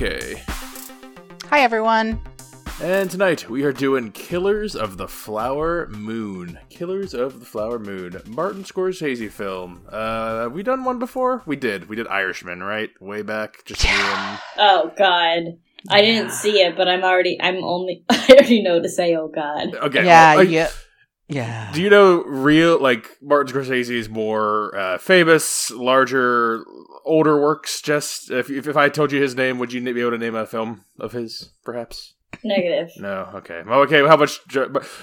And Mama K. Hi, everyone. And tonight we are doing Killers of the Flower Moon. Killers of the Flower Moon. Martin Scorsese film. Uh, have we done one before? We did. We did Irishman, right? Way back. Just yeah. Oh, God. I didn't see it, but I'm already, I'm only, I already know to say, oh, God. Okay. Yeah, well, yeah. Yeah. Do you know real like Martin Scorsese's more uh, famous, larger, older works? Just if, if if I told you his name, would you be able to name a film of his, perhaps? Negative. No. Okay. Well, okay. How much?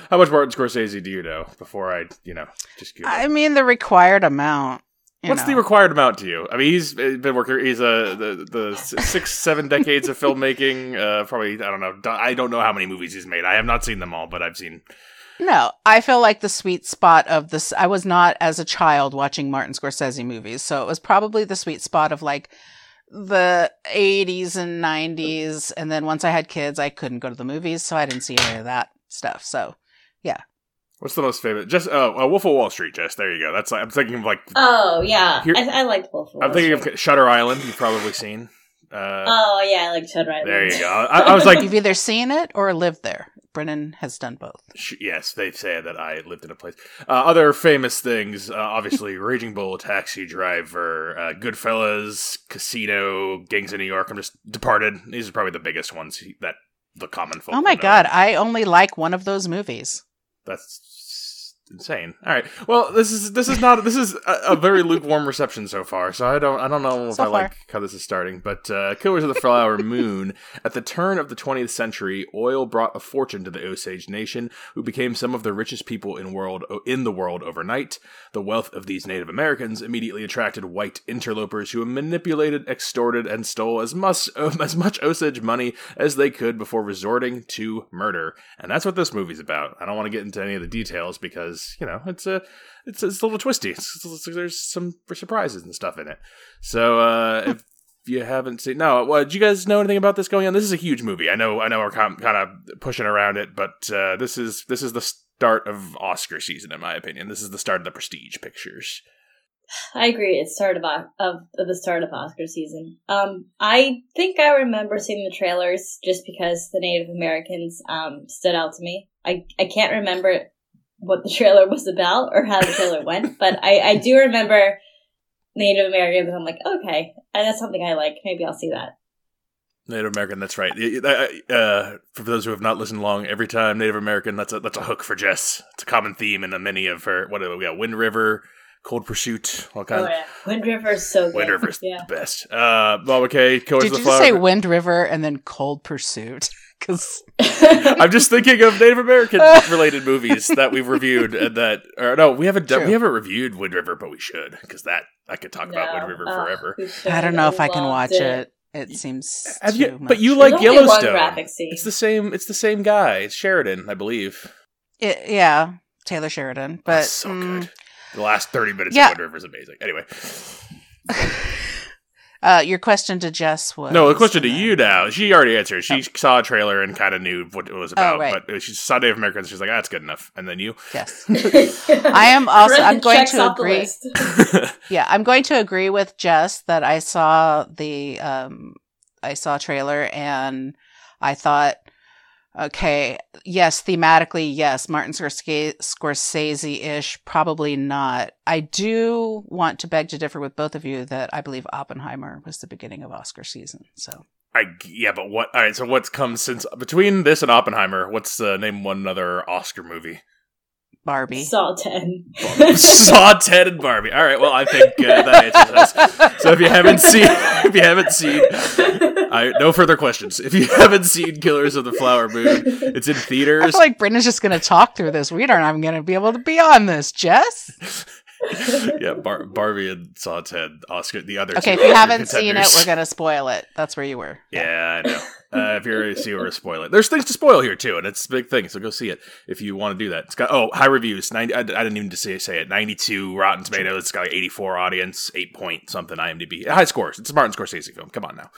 How much Martin Scorsese do you know? Before I, you know, just. Give I mean, the required amount. What's know. the required amount to you? I mean, he's been working. He's a the the six seven decades of filmmaking. Uh, probably I don't know. I don't know how many movies he's made. I have not seen them all, but I've seen. No, I feel like the sweet spot of this. I was not as a child watching Martin Scorsese movies, so it was probably the sweet spot of like the 80s and 90s. And then once I had kids, I couldn't go to the movies, so I didn't see any of that stuff. So, yeah. What's the most famous? Just uh, uh, Wolf of Wall Street. Jess, there you go. That's I'm thinking of like. Oh yeah, here, I, I like Wolf. of I'm thinking Street. of Shutter Island. You've probably seen. Uh, oh yeah, I like Shutter Island. There you go. I, I was like, you've either seen it or lived there. Brennan has done both. Yes, they say that I lived in a place. Uh, other famous things, uh, obviously, Raging Bull, Taxi Driver, uh, Goodfellas, Casino, Gangs of New York. I'm just Departed. These are probably the biggest ones that the common folk. Oh my god, I only like one of those movies. That's insane. All right. Well, this is this is not this is a, a very lukewarm reception so far. So I don't I don't know if so I far. like how this is starting. But uh, Killers of the Flower Moon. At the turn of the 20th century, oil brought a fortune to the Osage Nation, who became some of the richest people in world in the world overnight. The wealth of these Native Americans immediately attracted white interlopers who manipulated, extorted, and stole as much as much Osage money as they could before resorting to murder. And that's what this movie's about. I don't want to get into any of the details because you know it's a it's, it's a little twisty. It's, it's, there's some surprises and stuff in it. So uh, if you haven't seen, no, well, did you guys know anything about this going on? This is a huge movie. I know, I know, we're kind of pushing around it, but uh, this is this is the start of Oscar season, in my opinion. This is the start of the Prestige pictures. I agree. It's start of, of, of the start of Oscar season. Um, I think I remember seeing the trailers just because the Native Americans um, stood out to me. I I can't remember what the trailer was about or how the trailer went, but I, I do remember Native Americans. I'm like, okay, and that's something I like. Maybe I'll see that. Native American, that's right. Uh, for those who have not listened long, every time Native American, that's a that's a hook for Jess. It's a common theme in many of her. What do we got? Wind River, Cold Pursuit, all kinds. Oh yeah, Wind River's so good. Wind River's yeah. the best. Uh, Bob McKay, Did you just say Wind River and then Cold Pursuit? Because I'm just thinking of Native American related movies that we've reviewed and that, or no, we haven't done, we haven't reviewed Wind River, but we should because that I could talk no. about Wind River oh, forever. I don't know if I can watch it. it. It seems Have you, but you like Yellowstone. It's the same. It's the same guy. It's Sheridan, I believe. It, yeah, Taylor Sheridan. But That's so mm, good. The last thirty minutes yeah. of Wind River is amazing. Anyway. Uh, your question to Jess was no. The question to you now. She already answered. She oh. saw a trailer and kind of knew what it was oh, about. Oh, right. But she saw Native Americans. She's like, "That's good enough." And then you. Yes. I am also. I'm going to agree. yeah, I'm going to agree with Jess that I saw the. Um, I saw a trailer and I thought Okay. Yes, thematically, yes. Martin Scorsese ish, probably not. I do want to beg to differ with both of you that I believe Oppenheimer was the beginning of Oscar season. So. I yeah, but what? All right. So what's come since between this and Oppenheimer? What's uh, name one other Oscar movie? Barbie. Saw 10. Saw 10 and Barbie. All right, well, I think uh, that answers us. So if you haven't seen, if you haven't seen, I, no further questions. If you haven't seen Killers of the Flower Moon, it's in theaters. I feel like Brennan's just going to talk through this. We aren't even going to be able to be on this, Jess. yeah, Bar- Barbie and Saw 10, Oscar, the other Okay, if you haven't seen it, we're going to spoil it. That's where you were. Yeah, I know. Uh, if you're ready to see or spoil it, there's things to spoil here too, and it's a big thing. So go see it if you want to do that. It's got oh high reviews. 90, I, I didn't even say say it. 92 Rotten Tomatoes. It's got like 84 audience, eight point something IMDb. High scores. It's a Martin Scorsese film. Come on now.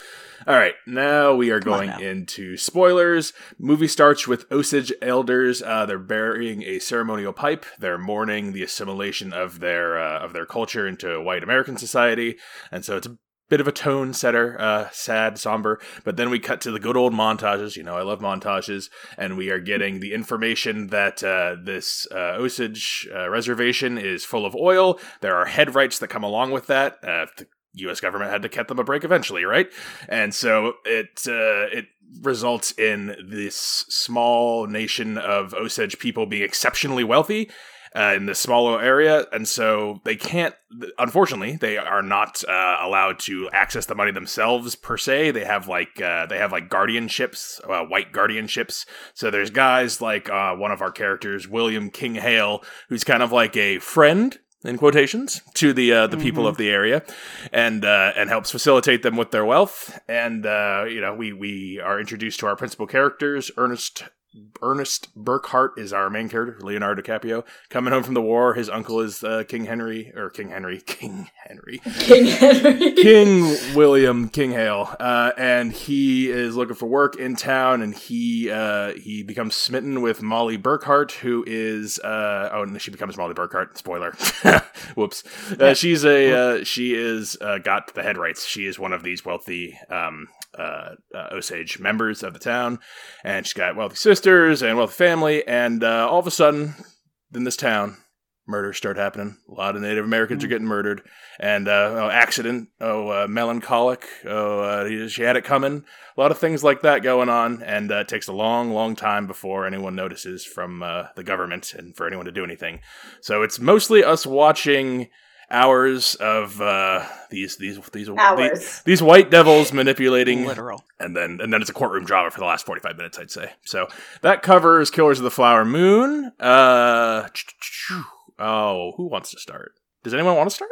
All right, now we are Come going into spoilers. Movie starts with Osage elders. Uh, they're burying a ceremonial pipe. They're mourning the assimilation of their uh, of their culture into white American society, and so it's a bit of a tone setter, uh, sad, somber. But then we cut to the good old montages. You know, I love montages, and we are getting the information that uh, this uh, Osage uh, reservation is full of oil. There are head rights that come along with that. Uh, the U.S. government had to cut them a break eventually, right? And so it uh, it results in this small nation of Osage people being exceptionally wealthy uh, in this smaller area, and so they can't. Unfortunately, they are not uh, allowed to access the money themselves per se. They have like uh, they have like guardianships, uh, white guardianships. So there's guys like uh, one of our characters, William King Hale, who's kind of like a friend in quotations to the uh, the mm-hmm. people of the area, and uh, and helps facilitate them with their wealth. And uh, you know, we we are introduced to our principal characters, Ernest Ernest Burkhart is our main character, Leonardo DiCaprio. Coming home from the war, his uncle is uh, King Henry, or King Henry, King Henry, King Henry, King William King Hale, uh, and he is looking for work in town, and he uh, he becomes smitten with Molly Burkhart, who is uh, oh, and she becomes Molly Burkhart. Spoiler, whoops. Uh, she's a uh, she is got the head rights. She is one of these wealthy um, uh, uh, Osage members of the town, and she's got wealthy sisters and wealthy family, and uh, all of a sudden, in this town, murders start happening. A lot of Native Americans mm. are getting murdered, and uh, oh, accident, oh, uh, melancholic, oh, uh, she had it coming. A lot of things like that going on, and uh, it takes a long, long time before anyone notices from uh, the government and for anyone to do anything. So it's mostly us watching hours of uh, these these these, these these white devils manipulating literal, and then and then it's a courtroom drama for the last forty five minutes, I'd say. So that covers Killers of the Flower Moon. Uh, oh, who wants to start? Does anyone want to start?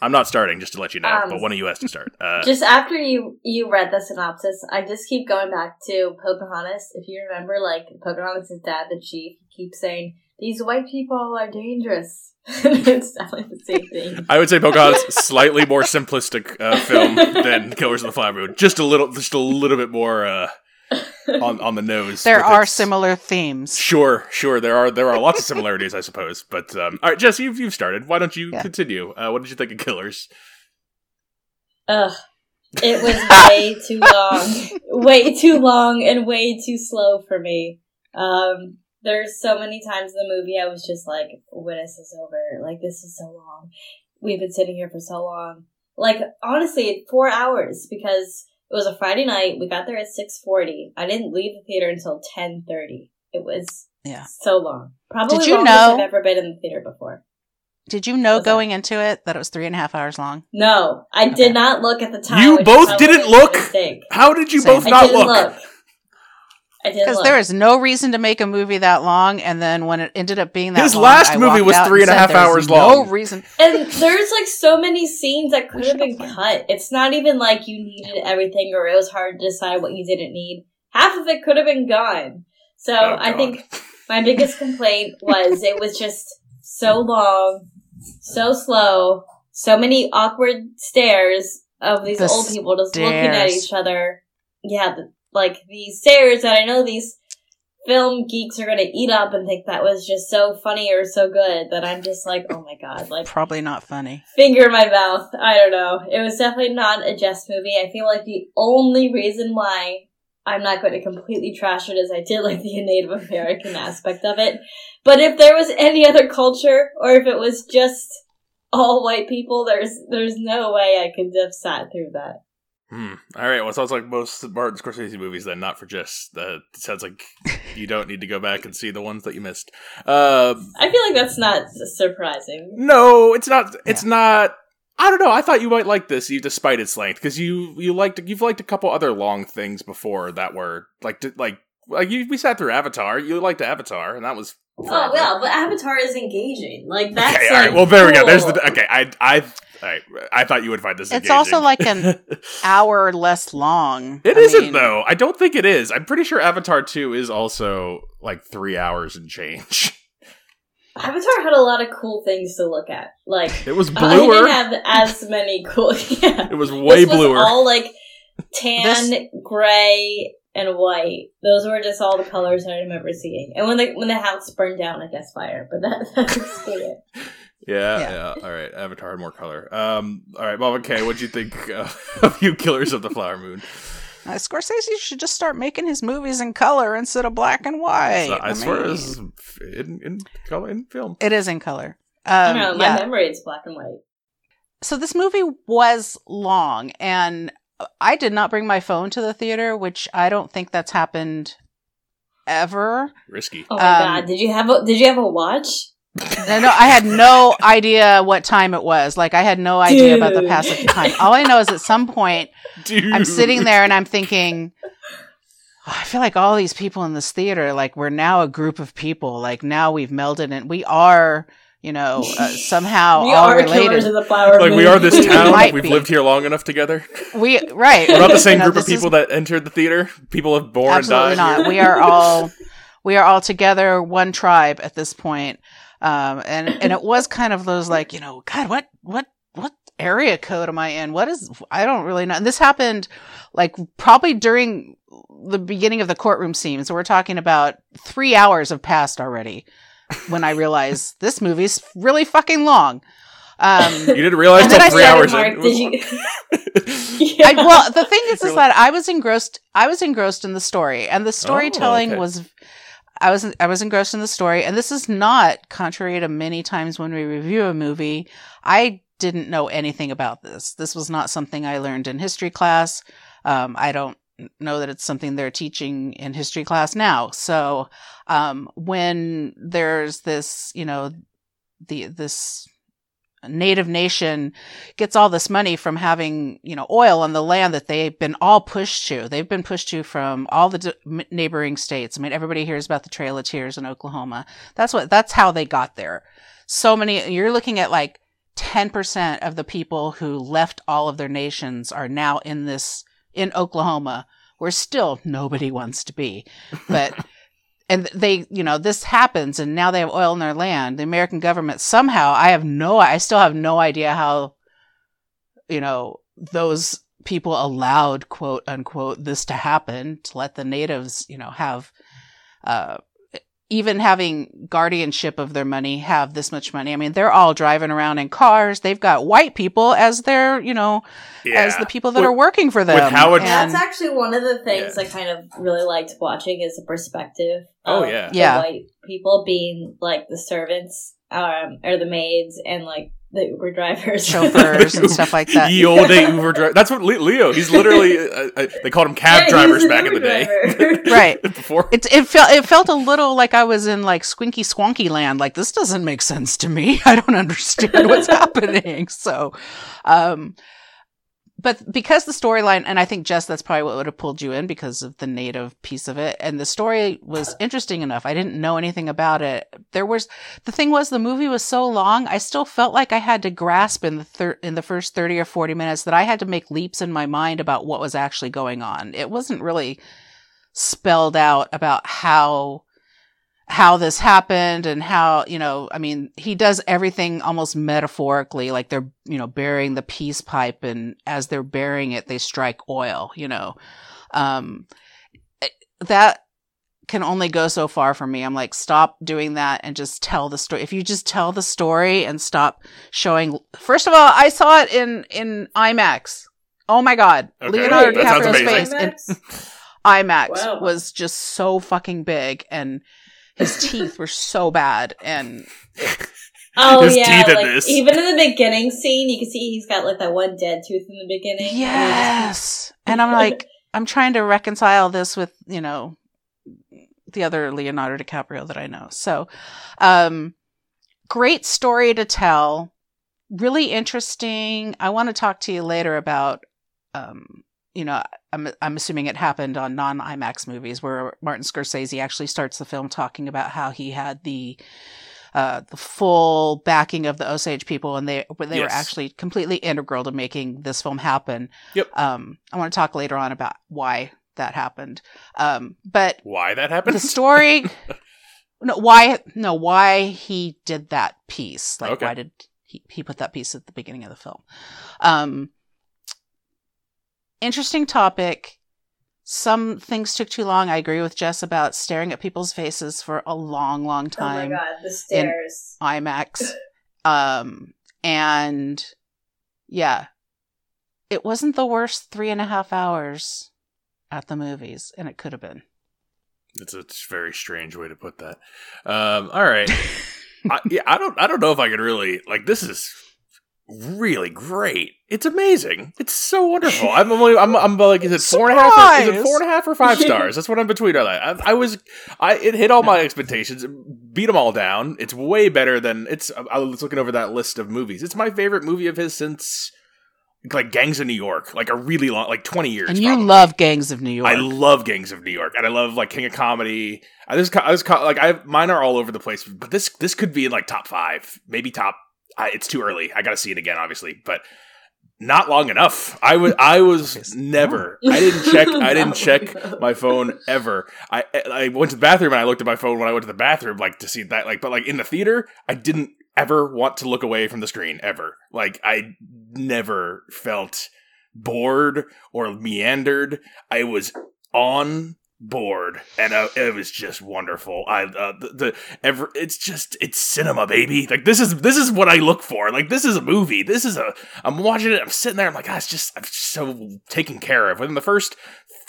I'm not starting, just to let you know. Um, but one of you has to start. Uh, just after you you read the synopsis, I just keep going back to Pocahontas. If you remember, like Pocahontas' dad, the chief, keeps saying these white people are dangerous. it's definitely the same thing. I would say Pocahontas slightly more simplistic uh, film than Killers of the Flower Moon. Just a little, just a little bit more uh, on on the nose. There are similar themes. Sure, sure. There are there are lots of similarities, I suppose. But um, all right, Jess, you've you've started. Why don't you yeah. continue? Uh, what did you think of Killers? Ugh. It was way too long, way too long, and way too slow for me. Um, there's so many times in the movie I was just like, when is this over? Like, this is so long. We've been sitting here for so long. Like, honestly, four hours because it was a Friday night. We got there at 6.40. I didn't leave the theater until 10.30. It was yeah. so long. Probably Did you know, I've ever been in the theater before. Did you know going that? into it that it was three and a half hours long? No, I okay. did not look at the time. You both didn't look? How did you Same. both not look? look? Because there is no reason to make a movie that long, and then when it ended up being that his long, last I movie was three and, and a half hours long. No reason. And there's like so many scenes that could have been cut. It's not even like you needed everything, or it was hard to decide what you didn't need. Half of it could have been gone. So oh, I think my biggest complaint was it was just so long, so slow, so many awkward stares of these the old people just stairs. looking at each other. Yeah, the, like these stairs that I know these film geeks are gonna eat up and think that was just so funny or so good that I'm just like, oh my god, like probably not funny. Finger in my mouth. I don't know. It was definitely not a Jess movie. I feel like the only reason why I'm not going to completely trash it as I did like the Native American aspect of it. But if there was any other culture or if it was just all white people, there's there's no way I could have sat through that. Hmm. All right. Well, it sounds like most Martin Scorsese movies, then not for Jess. Uh, it sounds like you don't need to go back and see the ones that you missed. Uh, I feel like that's not surprising. No, it's not. It's yeah. not. I don't know. I thought you might like this, despite its length, because you you liked you've liked a couple other long things before that were like like like you, we sat through Avatar. You liked Avatar, and that was Oh well, but Avatar is engaging. Like that's okay. All right. Well, there cool. we go. There's the okay. I I I, I thought you would find this. It's engaging. also like an hour less long. It I not though. I don't think it is. I'm pretty sure Avatar Two is also like three hours and change. Avatar had a lot of cool things to look at. Like it was bluer. I didn't have as many cool. Yeah, it was way this bluer. Was all like tan, this... gray, and white. Those were just all the colors I remember seeing. And when the when the house burned down, I guess fire. But that, that's it. Yeah, yeah, yeah, All right. Avatar had more color. Um. All right, Bob. Okay, what'd you think uh, of you Killers of the Flower Moon? Uh, Scorsese should just start making his movies in color instead of black and white. So, I, I mean, swear it's in, in color in film. It is in color. Um, know, my yeah. memory is black and white. So this movie was long, and I did not bring my phone to the theater, which I don't think that's happened ever. Risky. Oh my um, god! Did you have a Did you have a watch? no, no, I had no idea what time it was. Like I had no idea Dude. about the passage of time. All I know is at some point Dude. I'm sitting there and I'm thinking, oh, I feel like all these people in this theater, like we're now a group of people. Like now we've melded and we are you know, uh, somehow we all are related. Of the flower like we are this town. We've be. lived here long enough together. We right. We're not the same no, group of people is, that entered the theater. People have born absolutely and died. not. we are all we are all together, one tribe at this point. Um, and and it was kind of those like you know, God, what what what area code am I in? What is I don't really know. And this happened like probably during the beginning of the courtroom scene. So we're talking about three hours have passed already when I realized this movie's really fucking long. Um, you didn't realize until three hours Mark, Did you? yeah. I, well, the thing is, is that I was engrossed. I was engrossed in the story, and the storytelling oh, okay. was. I was I was engrossed in the story, and this is not contrary to many times when we review a movie. I didn't know anything about this. This was not something I learned in history class. Um, I don't know that it's something they're teaching in history class now. So, um, when there's this, you know, the, this native nation gets all this money from having, you know, oil on the land that they've been all pushed to. They've been pushed to from all the d- neighboring states. I mean, everybody hears about the Trail of Tears in Oklahoma. That's what, that's how they got there. So many, you're looking at like 10% of the people who left all of their nations are now in this in Oklahoma where still nobody wants to be. But, and they, you know, this happens and now they have oil in their land. The American government somehow, I have no, I still have no idea how, you know, those people allowed quote unquote this to happen to let the natives, you know, have, uh, even having guardianship of their money have this much money. I mean, they're all driving around in cars. They've got white people as their, you know, yeah. as the people that with, are working for them. How it, That's actually one of the things yeah. I kind of really liked watching is the perspective. Oh yeah, yeah. White people being like the servants, um, or the maids, and like the Uber drivers, chauffeurs, and stuff like that. Ye old day Uber driver. That's what Leo. He's literally. Uh, uh, they called him cab yeah, drivers back in the day. right. Before it, it felt it felt a little like I was in like Squinky Squonky land. Like this doesn't make sense to me. I don't understand what's happening. So, um, but because the storyline, and I think Jess, that's probably what would have pulled you in because of the native piece of it. And the story was interesting enough. I didn't know anything about it. There was, the thing was the movie was so long. I still felt like I had to grasp in the thir- in the first 30 or 40 minutes that I had to make leaps in my mind about what was actually going on. It wasn't really spelled out about how how this happened and how, you know, I mean, he does everything almost metaphorically, like they're, you know, burying the peace pipe and as they're burying it, they strike oil, you know. Um, eh, that can only go so far for me. I'm like, stop doing that and just tell the story. If you just tell the story and stop showing, first of all, I saw it in, in IMAX. Oh my God. Okay. Leonardo DiCaprio's face IMAX, in IMAX wow. was just so fucking big and, his teeth were so bad and Oh His yeah, like, even in the beginning scene, you can see he's got like that one dead tooth in the beginning. Yes, and I'm like, I'm trying to reconcile this with you know the other Leonardo DiCaprio that I know. So, um, great story to tell, really interesting. I want to talk to you later about um, you know, I'm I'm assuming it happened on non IMAX movies where Martin Scorsese actually starts the film talking about how he had the uh, the full backing of the Osage people, and they they yes. were actually completely integral to making this film happen. Yep. Um, I want to talk later on about why that happened. Um, but why that happened? The story. no, why? No, why he did that piece? Like, okay. why did he he put that piece at the beginning of the film? Um, interesting topic. Some things took too long. I agree with Jess about staring at people's faces for a long, long time. Oh my god, the stairs. IMAX. um, and yeah, it wasn't the worst three and a half hours at the movies, and it could have been. It's a very strange way to put that. Um, all right. I, yeah, I don't. I don't know if I could really like. This is really great. It's amazing. It's so wonderful. I'm only, I'm, I'm like, is it four and a half? Or, is it four and a half or five stars? That's what I'm between. All that. I, I was, I it hit all my expectations, beat them all down. It's way better than it's. I was looking over that list of movies. It's my favorite movie of his since like Gangs of New York, like a really long, like twenty years. And you probably. love Gangs of New York. I love Gangs of New York, and I love like King of Comedy. I just, I was like, I mine are all over the place, but this, this could be in like top five, maybe top I, it's too early. I got to see it again, obviously, but not long enough. I was I was never. I didn't check. I didn't check my phone ever. I I went to the bathroom and I looked at my phone when I went to the bathroom, like to see that. Like, but like in the theater, I didn't ever want to look away from the screen ever. Like I never felt bored or meandered. I was on bored and uh, it was just wonderful. I uh, the, the ever it's just it's cinema baby. Like this is this is what i look for. Like this is a movie. This is a i'm watching it i'm sitting there i'm like ah, it's just i'm just so taken care of. Within the first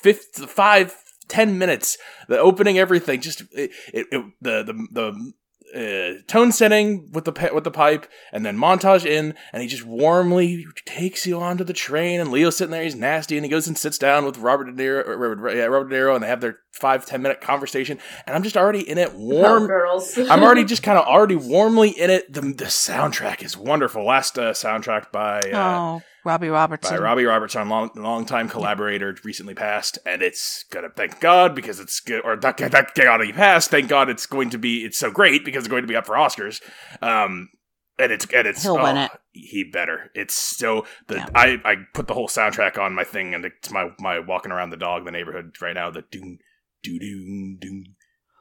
fifth five ten minutes the opening everything just it, it, it the the the uh, tone setting with the with the pipe, and then montage in, and he just warmly takes you onto the train. And Leo's sitting there, he's nasty, and he goes and sits down with Robert De Niro, Robert, yeah, Robert De Niro, and they have their five ten minute conversation. And I'm just already in it, warm. girls. I'm already just kind of already warmly in it. The the soundtrack is wonderful. Last uh, soundtrack by. Uh, oh Robbie Robertson. By Robbie Robertson, long long time collaborator, recently passed, and it's gonna thank God because it's good, or that that God he passed. Thank God it's going to be it's so great because it's going to be up for Oscars. Um, and it's and it's he'll oh, win it. He better. It's so the yeah. I I put the whole soundtrack on my thing and it's my my walking around the dog the neighborhood right now. The doom doom doom doom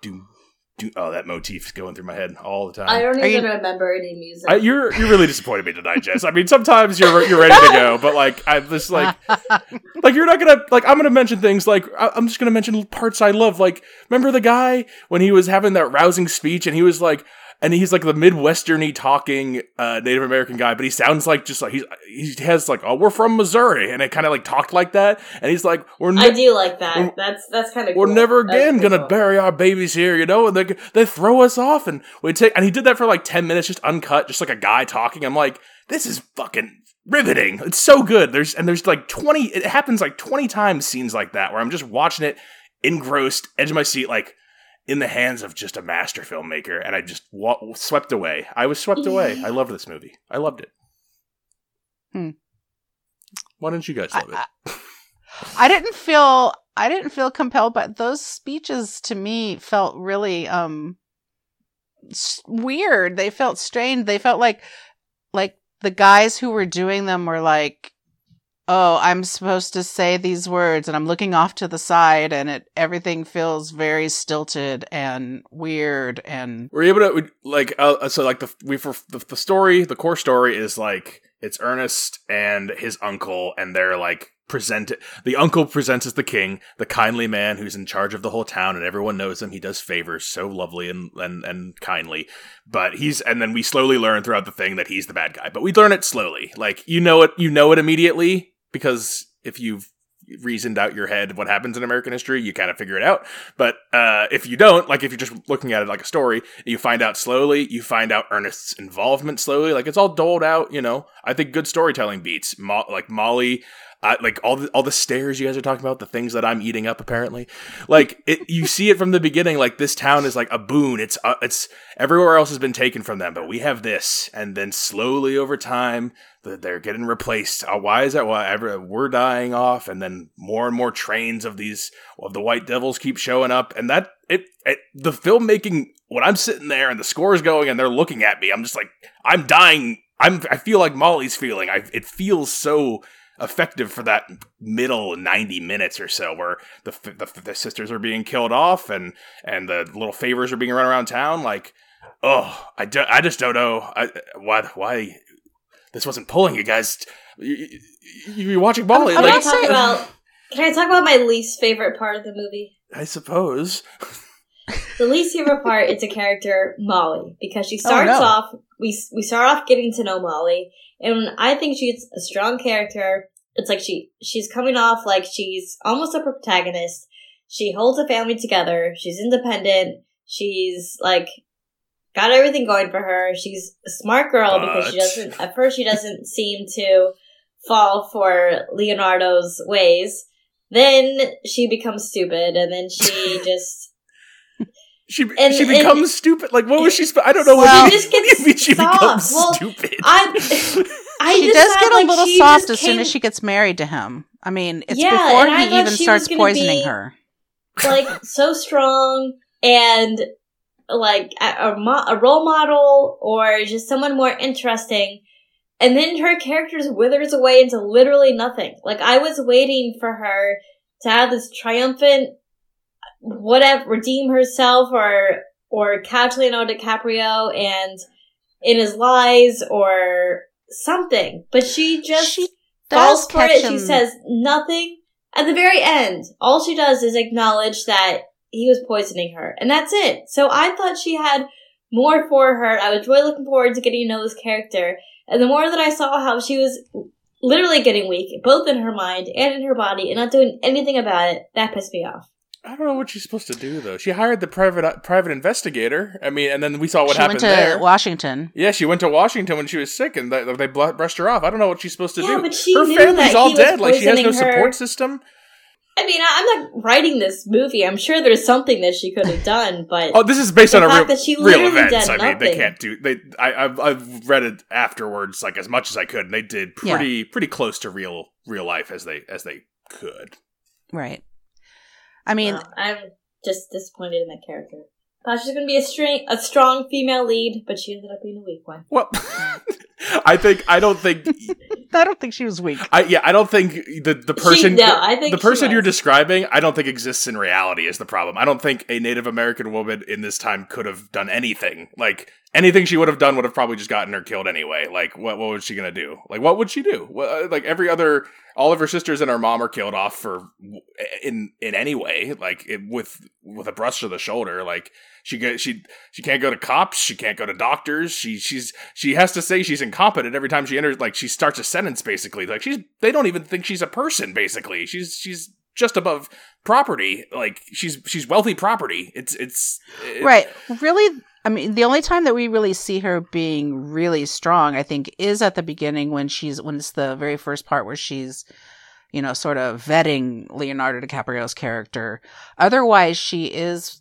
doom do, oh, that motif's going through my head all the time. I don't Are even you, remember any music. I, you're you're really disappointed me tonight, Jess. I mean, sometimes you're you're ready to go, but like I'm just like like you're not gonna like I'm gonna mention things like I, I'm just gonna mention parts I love. Like remember the guy when he was having that rousing speech and he was like, and he's like the midwesterny talking uh, Native American guy, but he sounds like just like he's he has like oh we're from Missouri, and it kind of like talked like that, and he's like we're ne- I do like that. That's that's kind of we're cool. never again gonna cool. bury our babies here, you know, and they they throw us off, and we take and he did that for like ten minutes, just uncut, just like a guy talking. I'm like this is fucking riveting. It's so good. There's and there's like twenty. It happens like twenty times scenes like that where I'm just watching it engrossed, edge of my seat, like in the hands of just a master filmmaker, and I just wa- swept away. I was swept away. I loved this movie. I loved it. Hmm. Why didn't you guys love I, it? I, I didn't feel I didn't feel compelled, but those speeches to me felt really um weird. They felt strange. They felt like like the guys who were doing them were like oh, I'm supposed to say these words and I'm looking off to the side and it everything feels very stilted and weird and we're able to like uh, so like the we for the, the story the core story is like it's Ernest and his uncle and they're like present the uncle presents as the king the kindly man who's in charge of the whole town and everyone knows him. He does favors so lovely and and, and kindly but he's and then we slowly learn throughout the thing that he's the bad guy but we learn it slowly. Like you know it you know it immediately because if you've reasoned out your head what happens in American history, you kind of figure it out. But uh, if you don't, like if you're just looking at it like a story, you find out slowly. You find out Ernest's involvement slowly. Like it's all doled out. You know, I think good storytelling beats Mo- like Molly. I, like all the all the stairs you guys are talking about, the things that I'm eating up apparently. Like it, you see it from the beginning. Like this town is like a boon. It's uh, it's everywhere else has been taken from them, but we have this, and then slowly over time, they're getting replaced. Uh, why is that? Why ever we're dying off, and then more and more trains of these of the White Devils keep showing up, and that it, it the filmmaking. When I'm sitting there and the score is going and they're looking at me, I'm just like I'm dying. I'm I feel like Molly's feeling. I it feels so effective for that middle 90 minutes or so where the, the, the sisters are being killed off and and the little favors are being run around town like oh i, do, I just don't know I, why why this wasn't pulling you guys. You, you, are watching Molly like, can I talk about can I talk about my least favorite part of the movie? I suppose. The least favorite part is a character Molly because she oh, starts oh, no. off we we start off getting to know Molly and I think she's a strong character. It's like she she's coming off like she's almost a protagonist. She holds a family together. She's independent. She's like got everything going for her. She's a smart girl but... because she doesn't at first she doesn't seem to fall for Leonardo's ways. Then she becomes stupid and then she just she and, she becomes and, stupid. Like what was she? Sp- I don't know. Well, what, she just what do you mean she soft. becomes well, stupid? I, I she does get a little soft as came... soon as she gets married to him. I mean, it's yeah, before he even starts poisoning her. Like so strong and like a, a, mo- a role model or just someone more interesting. And then her character withers away into literally nothing. Like I was waiting for her to have this triumphant whatever redeem herself or or catch Leonardo DiCaprio and in his lies or something. But she just she falls for it. Him. She says nothing. At the very end, all she does is acknowledge that he was poisoning her. And that's it. So I thought she had more for her. I was really looking forward to getting to know this character. And the more that I saw how she was literally getting weak, both in her mind and in her body, and not doing anything about it, that pissed me off. I don't know what she's supposed to do though. She hired the private uh, private investigator. I mean, and then we saw what she happened went to there. Washington. Yeah, she went to Washington when she was sick, and they, they brushed her off. I don't know what she's supposed to yeah, do. But she her family's all dead. Like she has no her. support system. I mean, I'm not writing this movie. I'm sure there's something that she could have done, but oh, this is based on a real, that real events. I mean, they can't do. They, I, have I've read it afterwards, like as much as I could, and they did pretty, yeah. pretty close to real, real life as they as they could. Right. I mean, I'm just disappointed in that character. Thought she was going to be a, string, a strong female lead, but she ended up being a weak one. Well, I think I don't think I don't think she was weak. I yeah, I don't think the the person she, no, I think the person you're describing, I don't think exists in reality is the problem. I don't think a Native American woman in this time could have done anything. Like anything she would have done would have probably just gotten her killed anyway. Like what what was she gonna do? Like what would she do? Well, uh, like every other all of her sisters and her mom are killed off for in in any way like it, with with a brush to the shoulder like she get she she can't go to cops she can't go to doctors she she's she has to say she's incompetent every time she enters like she starts a sentence basically. Like she's they don't even think she's a person basically. She's she's just above property. Like she's she's wealthy property. It's it's it, right. Really I mean, the only time that we really see her being really strong, I think, is at the beginning when she's when it's the very first part where she's, you know, sort of vetting Leonardo DiCaprio's character. Otherwise, she is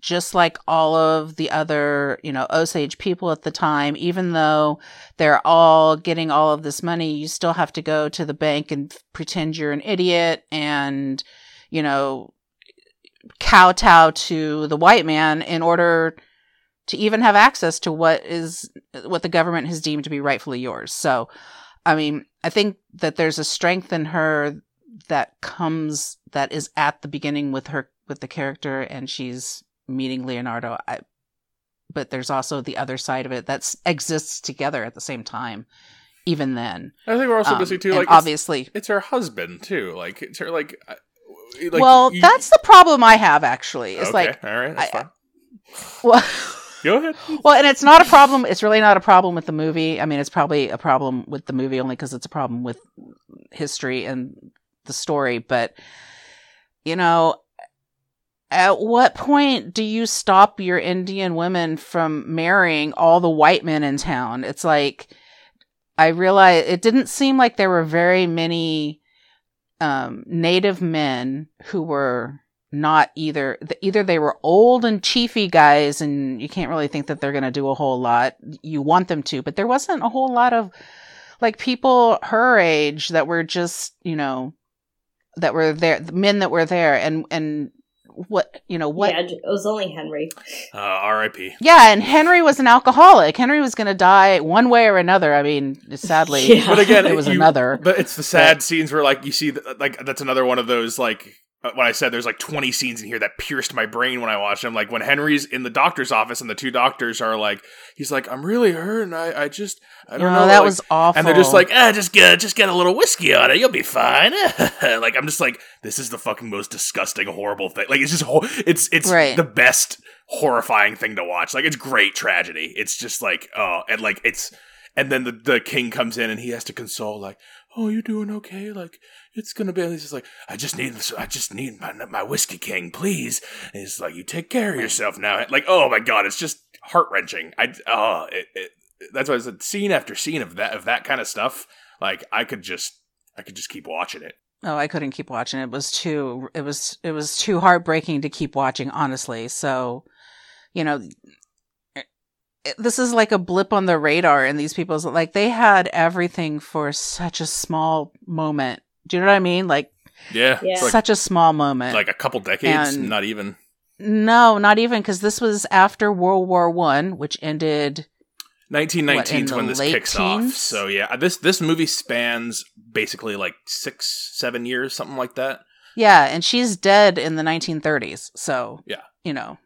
just like all of the other, you know, Osage people at the time, even though they're all getting all of this money, you still have to go to the bank and pretend you're an idiot and, you know, kowtow to the white man in order to even have access to what is what the government has deemed to be rightfully yours. So, I mean, I think that there's a strength in her that comes that is at the beginning with her with the character and she's meeting Leonardo. I, but there's also the other side of it that exists together at the same time. Even then, I think we're also um, missing too. Like, obviously, it's, it's, her husband too. Like, it's her like like, well, you, that's the problem I have actually. It's okay, like all right, that's I, fine. Well, go ahead. Well, and it's not a problem. It's really not a problem with the movie. I mean, it's probably a problem with the movie only because it's a problem with history and the story. But you know, at what point do you stop your Indian women from marrying all the white men in town? It's like I realized it didn't seem like there were very many um, native men who were not either either they were old and chiefy guys and you can't really think that they're going to do a whole lot you want them to but there wasn't a whole lot of like people her age that were just you know that were there the men that were there and and what you know what yeah it was only henry. Uh, rip yeah and henry was an alcoholic. Henry was going to die one way or another. I mean sadly yeah. but again it was you, another. but it's the sad but, scenes where like you see like that's another one of those like when I said there's like 20 scenes in here that pierced my brain when I watched them. Like when Henry's in the doctor's office and the two doctors are like, he's like, I'm really hurt and I, I just, I don't oh, know. That like, was awful. And they're just like, ah, just get, just get a little whiskey on it. You'll be fine. like I'm just like, this is the fucking most disgusting, horrible thing. Like it's just, it's, it's right. the best horrifying thing to watch. Like it's great tragedy. It's just like, oh, and like it's, and then the, the king comes in and he has to console like, oh, you doing okay? Like, it's gonna be. he's just like, I just need, I just need my my whiskey king, please. And he's like, you take care of yourself now. Like, oh my god, it's just heart wrenching. I, oh, it, it, that's why I said scene after scene of that of that kind of stuff. Like, I could just, I could just keep watching it. Oh, I couldn't keep watching. It was too, it was, it was too heartbreaking to keep watching, honestly. So, you know, this is like a blip on the radar and these people's like they had everything for such a small moment. Do you know what i mean? Like yeah, yeah. such a small moment. Like a couple decades and not even. No not even because this was after world war one which ended 1919 is when this kicks teens? off so yeah uh, this this movie spans basically like six seven years something like that. Yeah and she's dead in the 1930s so yeah. you know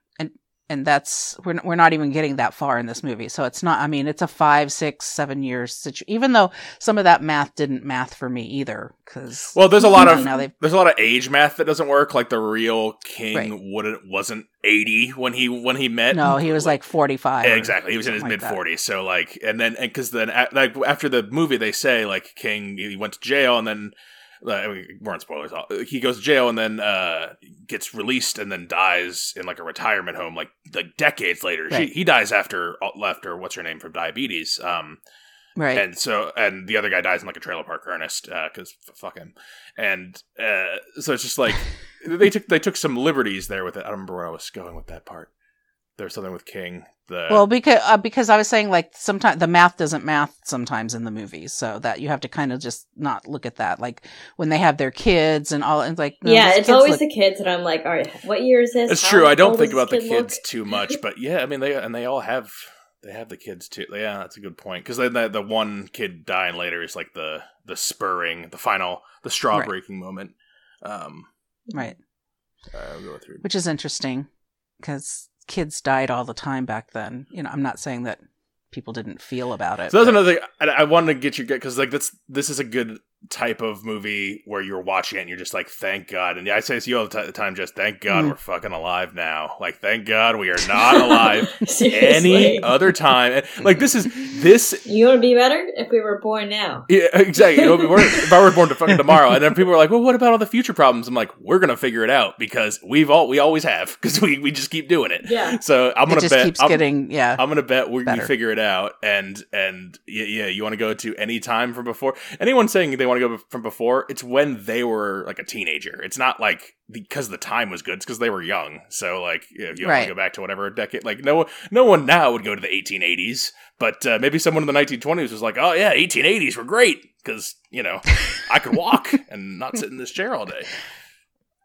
and that's we're we're not even getting that far in this movie. So it's not. I mean, it's a five, six, seven years situation. Even though some of that math didn't math for me either, because well, there's a lot of there's a lot of age math that doesn't work. Like the real king right. wouldn't wasn't 80 when he when he met. No, he was like 45. Yeah, exactly, he was in his like mid 40s. So like, and then because then like after the movie, they say like King he went to jail and then I mean, weren't spoilers. He goes to jail and then uh, gets released and then dies in like a retirement home, like like decades later. Right. She, he dies after after what's her name from diabetes. Um, right. And so and the other guy dies in like a trailer park, Ernest, because uh, fuck him. And uh, so it's just like they took they took some liberties there with it. I don't remember where I was going with that part. There's something with King the well because uh, because I was saying like sometimes the math doesn't math sometimes in the movies, so that you have to kind of just not look at that. Like when they have their kids and all, and like no, yeah, it's always look- the kids, and I'm like, all right, what year is this? It's true. I don't think about the kids look? too much, but yeah, I mean they and they all have they have the kids too. Yeah, that's a good point because the the one kid dying later is like the the spurring, the final, the straw right. breaking moment. Um, right. Uh, Which is interesting because kids died all the time back then. You know, I'm not saying that people didn't feel about it. So that's but... another thing I, I wanted to get you get because like that's this is a good type of movie where you're watching it and you're just like, thank God. And I say to you all the time, just thank God mm. we're fucking alive now. Like, thank God we are not alive any other time. And, like, this is this. You would be better if we were born now. Yeah, exactly. You know, if I were born to fucking tomorrow, and then people are like, well, what about all the future problems? I'm like, we're gonna figure it out because we've all we always have because we, we just keep doing it. Yeah. So I'm gonna bet. Keeps I'm, getting yeah. I'm gonna bet we figure it out. And and yeah, yeah you want to go to any time from before? Anyone saying they want to go from before, it's when they were like a teenager. It's not like because the time was good. It's because they were young. So like, if you right. want to go back to whatever decade, like no, no one now would go to the 1880s, but uh, maybe someone in the 1920s was like, oh yeah, 1880s were great because you know I could walk and not sit in this chair all day.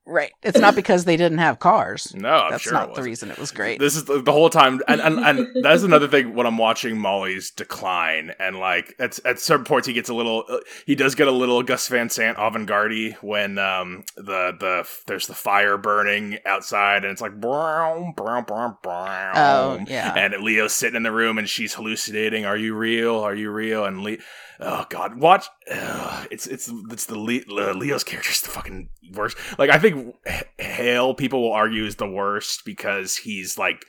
Right. It's not because they didn't have cars. No, I'm that's sure not the reason it was great. This is the, the whole time, and, and and that's another thing when I'm watching Molly's decline, and like at at certain points he gets a little, uh, he does get a little Gus Van Sant avant-garde when um the the there's the fire burning outside, and it's like brown brown brown brown. Oh yeah. And Leo's sitting in the room, and she's hallucinating. Are you real? Are you real? And Leo oh god, watch. Uh, it's it's it's the Le- Leo's character is the fucking worst. Like I think Hale people will argue is the worst because he's like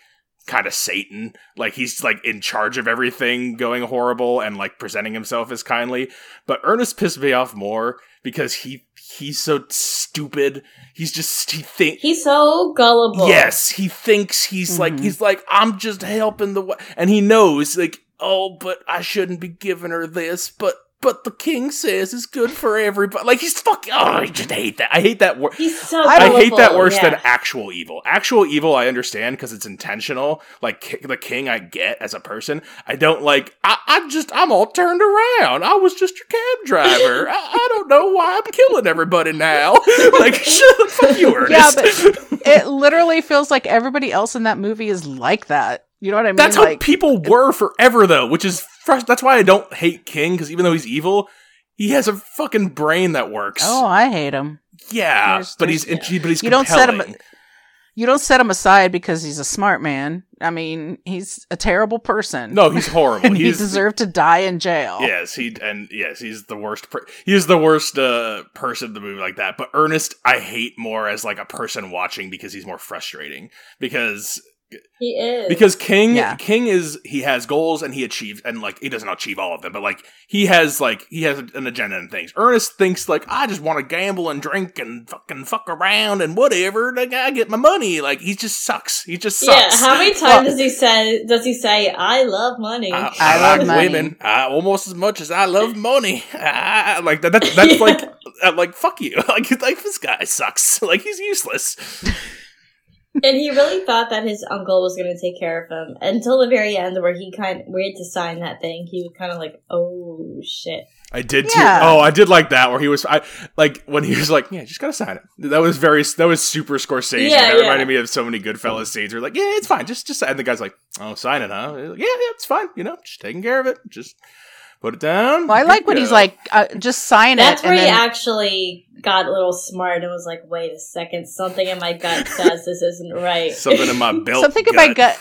kind of Satan. Like he's like in charge of everything going horrible and like presenting himself as kindly. But Ernest pissed me off more because he he's so stupid. He's just he think he's so gullible. Yes, he thinks he's mm-hmm. like he's like I'm just helping the and he knows like oh, but I shouldn't be giving her this, but but the king says it's good for everybody. Like he's fucking. Oh, I just hate that. I hate that word. He's so. I hate that worse yeah. than actual evil. Actual evil, I understand because it's intentional. Like the king, I get as a person. I don't like. I, I just. I'm all turned around. I was just your cab driver. I, I, don't know why I'm killing everybody now. like, shut fuck you, Ernest. Yeah, but it literally feels like everybody else in that movie is like that. You know what I mean? That's like, how people were forever, though, which is frust- that's why I don't hate King because even though he's evil, he has a fucking brain that works. Oh, I hate him. Yeah, there's, but he's but he's you don't set him. You don't set him aside because he's a smart man. I mean, he's a terrible person. No, he's horrible. and he's, he deserved to die in jail. Yes, he and yes, he's the worst. Per- he's the worst uh, person in the movie like that. But Ernest, I hate more as like a person watching because he's more frustrating. Because he is because King yeah. King is he has goals and he achieves and like he doesn't achieve all of them, but like he has like he has an agenda and things. Ernest thinks like I just want to gamble and drink and fucking fuck around and whatever. Like I get my money. Like he just sucks. He just sucks. Yeah. How many times well, does he say does he say I love money? I, I, I love like money. women uh, almost as much as I love money. Uh, like that, that's that's yeah. like uh, like fuck you. like like this guy sucks. Like he's useless and he really thought that his uncle was going to take care of him until the very end, where he kind of we had to sign that thing. He was kind of like, "Oh shit." I did yeah. too. Oh, I did like that where he was. I like when he was like, "Yeah, just gotta sign it." That was very. That was super Scorsese. Yeah, that yeah. reminded me of so many Goodfellas mm. scenes. Where like, "Yeah, it's fine. Just, just." And the guy's like, "Oh, sign it, huh?" Like, yeah, yeah, it's fine. You know, just taking care of it. Just put it down. Well, I like when he's like, uh, "Just sign That's it." That's where he actually got a little smart and was like, "Wait a second, something in my gut says this isn't right." Something in my belt. something gut. in my gut.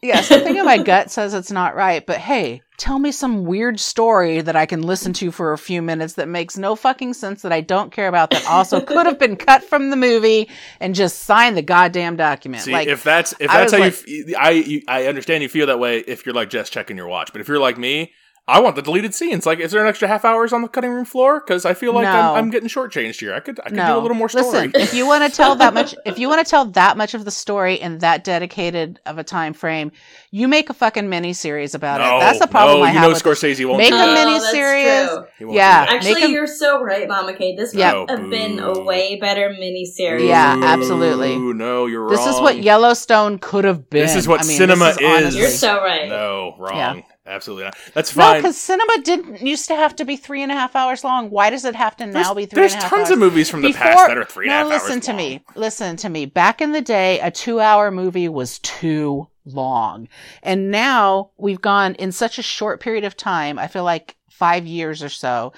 Yeah, something in my gut says it's not right. But hey, tell me some weird story that I can listen to for a few minutes that makes no fucking sense that I don't care about that also could have been cut from the movie and just sign the goddamn document. See, like if that's if that's how like, you, I you, I understand you feel that way if you're like just checking your watch, but if you're like me I want the deleted scenes. Like, is there an extra half hours on the cutting room floor? Because I feel like no. I'm, I'm, getting shortchanged here. I could, I could no. do a little more story. Listen, if you want to tell that much, if you want to tell that much of the story in that dedicated of a time frame, you make a fucking mini series about no, it. That's the problem no, I have. You know, Scorsese won't. Make a mini series. Yeah, actually, a, you're so right, Mama Kate. This yep. would have been a way better mini series. Yeah, absolutely. No, you're wrong. This is what Yellowstone could have been. This is what I mean, cinema is. is. You're so right. No, wrong. Yeah. Absolutely not. That's fine. No, because cinema didn't used to have to be three and a half hours long. Why does it have to now there's, be three and a half hours? There's tons of movies from the Before, past that are three and a half hours. no, listen to long. me. Listen to me. Back in the day, a two hour movie was too long. And now we've gone in such a short period of time, I feel like five years or so,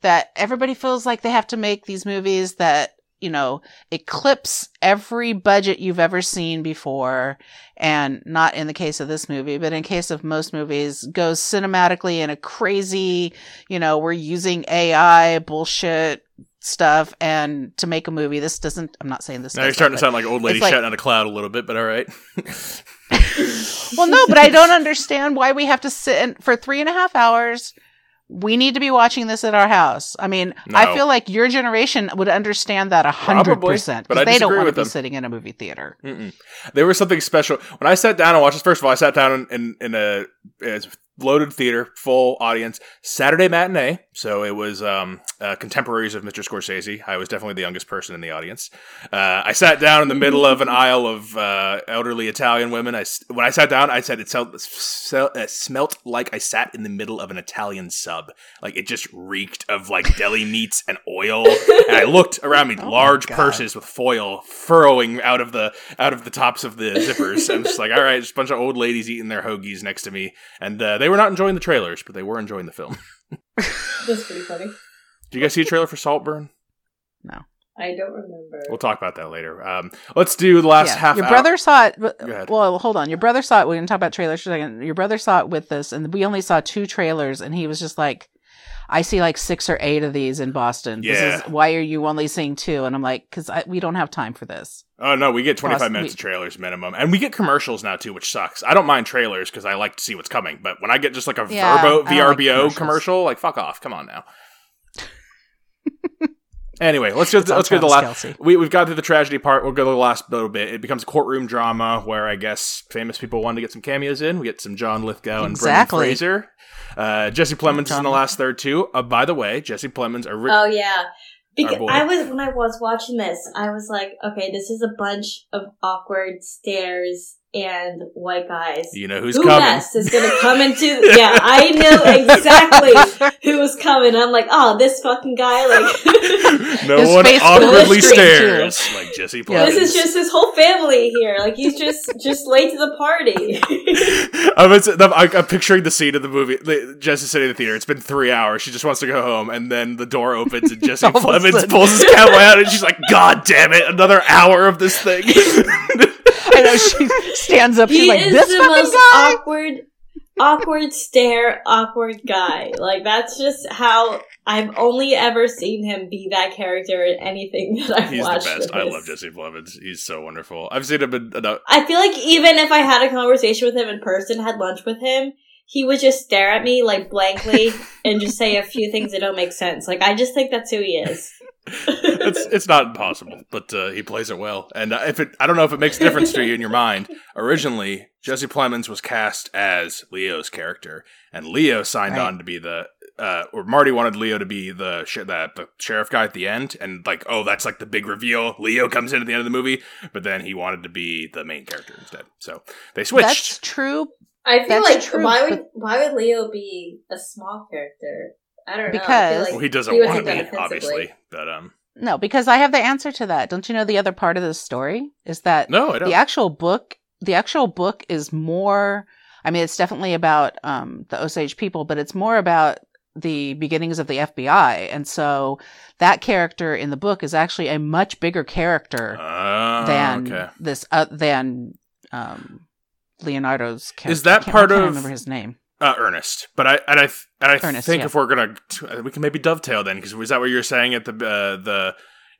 that everybody feels like they have to make these movies that you know, eclipse every budget you've ever seen before. And not in the case of this movie, but in case of most movies, goes cinematically in a crazy, you know, we're using AI bullshit stuff and to make a movie. This doesn't, I'm not saying this. Now you're starting to sound like old lady like, shouting at a cloud a little bit, but all right. well, no, but I don't understand why we have to sit in, for three and a half hours we need to be watching this at our house. I mean, no. I feel like your generation would understand that a hundred percent because they don't want to be them. sitting in a movie theater. Mm-mm. There was something special when I sat down and watched this. First of all, I sat down in in, in a loaded theater, full audience, Saturday matinee. So it was um, uh, contemporaries of Mr. Scorsese. I was definitely the youngest person in the audience. Uh, I sat down in the middle of an aisle of uh, elderly Italian women. I, when I sat down, I said it, it smelt like I sat in the middle of an Italian sub. Like it just reeked of like deli meats and oil. And I looked around me, oh large purses with foil furrowing out of the out of the tops of the zippers. I'm just like, all right, just a bunch of old ladies eating their hoagies next to me, and uh, they were not enjoying the trailers, but they were enjoying the film. That's pretty funny. Did you guys see a trailer for Saltburn? No. I don't remember. We'll talk about that later. Um, let's do the last yeah. half. Your brother saw it. Well, hold on. Your brother saw it. We can talk about trailers for a second. Your brother saw it with us, and we only saw two trailers, and he was just like, I see like six or eight of these in Boston. Yeah. This is why are you only seeing two? And I'm like, because we don't have time for this. Oh no, we get 25 Plus, minutes we, of trailers minimum, and we get commercials now too, which sucks. I don't mind trailers because I like to see what's coming, but when I get just like a yeah, Verbo VRBO like commercial, like fuck off, come on now. Anyway, let's go. let's go to the last. We we've got to the tragedy part. We'll go to the last little bit. It becomes a courtroom drama where I guess famous people wanted to get some cameos in. We get some John Lithgow and Brendan Fraser. Uh, Jesse Plemons is in the last third too. Uh, by the way, Jesse Plemons. Ri- oh yeah, because I was when I was watching this, I was like, okay, this is a bunch of awkward stares and white guys. You know who's who coming? Yes, is going to come into. yeah, I know exactly who was coming. I'm like, oh, this fucking guy. Like, no his one awkwardly stares like Jesse. Yeah. This is just his whole family here. Like he's just just late to the party. I'm, I'm, picturing the scene of the movie. Jesse sitting in the theater. It's been three hours. She just wants to go home, and then the door opens and Jesse Plemons pulls his cowboy out, and she's like, "God damn it! Another hour of this thing." I know she stands up. He she's like, is "This the most guy? awkward, awkward stare, awkward guy." Like that's just how I've only ever seen him be that character in anything that I've He's watched. He's the best. I love Jesse Plemons. He's so wonderful. I've seen him in. I feel like even if I had a conversation with him in person, had lunch with him, he would just stare at me like blankly and just say a few things that don't make sense. Like I just think that's who he is it's it's not impossible, but uh, he plays it well. And uh, if it, I don't know if it makes a difference to you in your mind. Originally, Jesse Plemons was cast as Leo's character, and Leo signed right. on to be the. Uh, or Marty wanted Leo to be the sh- the, the sheriff guy at the end, and like, oh, that's like the big reveal. Leo comes in at the end of the movie, but then he wanted to be the main character instead. So they switched. That's true. I feel that's like true, why would why would Leo be a small character? I don't know. Because like well, he doesn't want to be, obviously. But um, no, because I have the answer to that. Don't you know the other part of the story is that no, I don't. the actual book, the actual book is more. I mean, it's definitely about um, the Osage people, but it's more about the beginnings of the FBI, and so that character in the book is actually a much bigger character uh, than okay. this uh, than um, Leonardo's character. Is that part of? remember his name uh, Ernest. But I and I and I Ernest, think yeah. if we're gonna, we can maybe dovetail then because was that what you were saying at the uh, the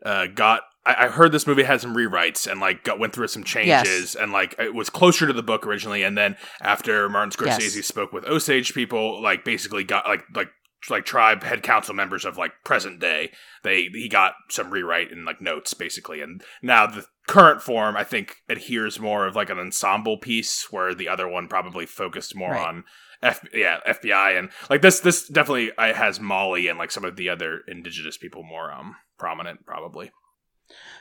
uh, got? I, I heard this movie had some rewrites and like got, went through some changes yes. and like it was closer to the book originally, and then after Martin Scorsese yes. spoke with Osage people, like basically got like like like tribe head council members of like present day they he got some rewrite and like notes basically and now the current form i think adheres more of like an ensemble piece where the other one probably focused more right. on F, yeah, FBI and like this this definitely uh, has Molly and like some of the other indigenous people more um prominent probably.